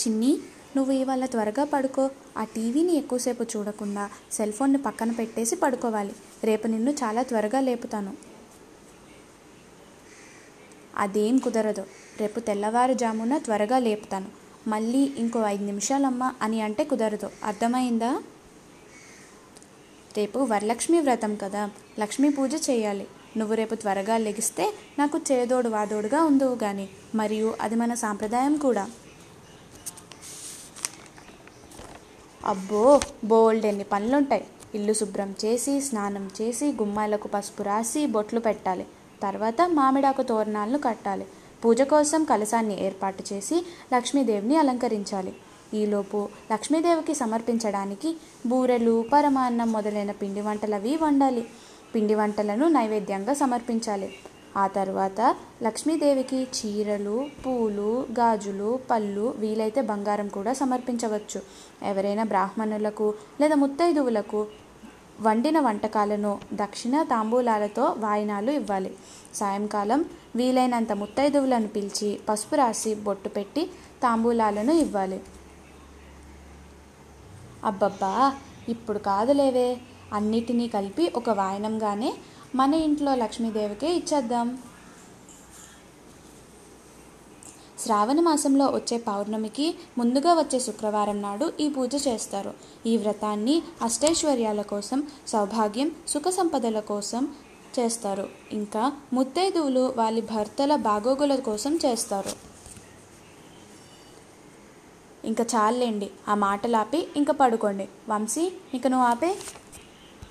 చిన్ని నువ్వు ఇవాళ త్వరగా పడుకో. ఆ టీవీని ఎక్కువసేపు చూడకుండా సెల్ ఫోన్ని పక్కన పెట్టేసి పడుకోవాలి. రేపు నిన్ను చాలా త్వరగా లేపుతాను. అదేం కుదరదు. రేపు తెల్లవారుజామున త్వరగా లేపుతాను. మళ్ళీ ఇంకో ఐదు నిమిషాలమ్మా అని అంటే కుదరదు. అర్థమైందా? రేపు వరలక్ష్మి వ్రతం కదా. లక్ష్మీ పూజ చేయాలి. నువ్వు రేపు త్వరగా లెగిస్తే నాకు చేదోడు వాదోడుగా ఉందవు కానీ మరియు అది మన సాంప్రదాయం కూడా. అబ్బో బోల్డ్ ఎన్ని పనులుంటాయి. ఇల్లు శుభ్రం చేసి స్నానం చేసి గుమ్మాలకు పసుపు రాసి బొట్లు పెట్టాలి. తర్వాత మామిడాకు తోరణాలను కట్టాలి. పూజ కోసం కలశాన్ని ఏర్పాటు చేసి లక్ష్మీదేవిని అలంకరించాలి. ఈలోపు లక్ష్మీదేవికి సమర్పించడానికి బూరెలు పరమాన్నం మొదలైన పిండి వంటలవి వండాలి. పిండి వంటలను నైవేద్యంగా సమర్పించాలి. ఆ తర్వాత లక్ష్మీదేవికి చీరలు పూలు గాజులు పళ్ళు వీలైతే బంగారం కూడా సమర్పించవచ్చు. ఎవరైనా బ్రాహ్మణులకు లేదా ముత్తైదువులకు వండిన వంటకాలను దక్షిణ తాంబూలాలతో వాయినాలు ఇవ్వాలి. సాయంకాలం వీలైనంత ముత్తైదువులను పిలిచి పసుపు రాసి బొట్టు పెట్టి తాంబూలాలను ఇవ్వాలి. అబ్బబ్బా! ఇప్పుడు కాదులేవే. అన్నిటినీ కలిపి ఒక వాయనంగానే మన ఇంట్లో లక్ష్మీదేవికే ఇచ్చేద్దాం. శ్రావణ మాసంలో వచ్చే పౌర్ణమికి ముందుగా వచ్చే శుక్రవారం నాడు ఈ పూజ చేస్తారు. ఈ వ్రతాన్ని అష్టైశ్వర్యాల కోసం సౌభాగ్యం సుఖ సంపదల కోసం చేస్తారు. ఇంకా ముత్తైదువులు వాళ్ళ భర్తల బాగోగుల కోసం చేస్తారు. ఇంకా చాలండి. ఆ మాటలు ఆపి ఇంకా పడుకోండి. వంశీ ఇంక నువ్వు ఆపే.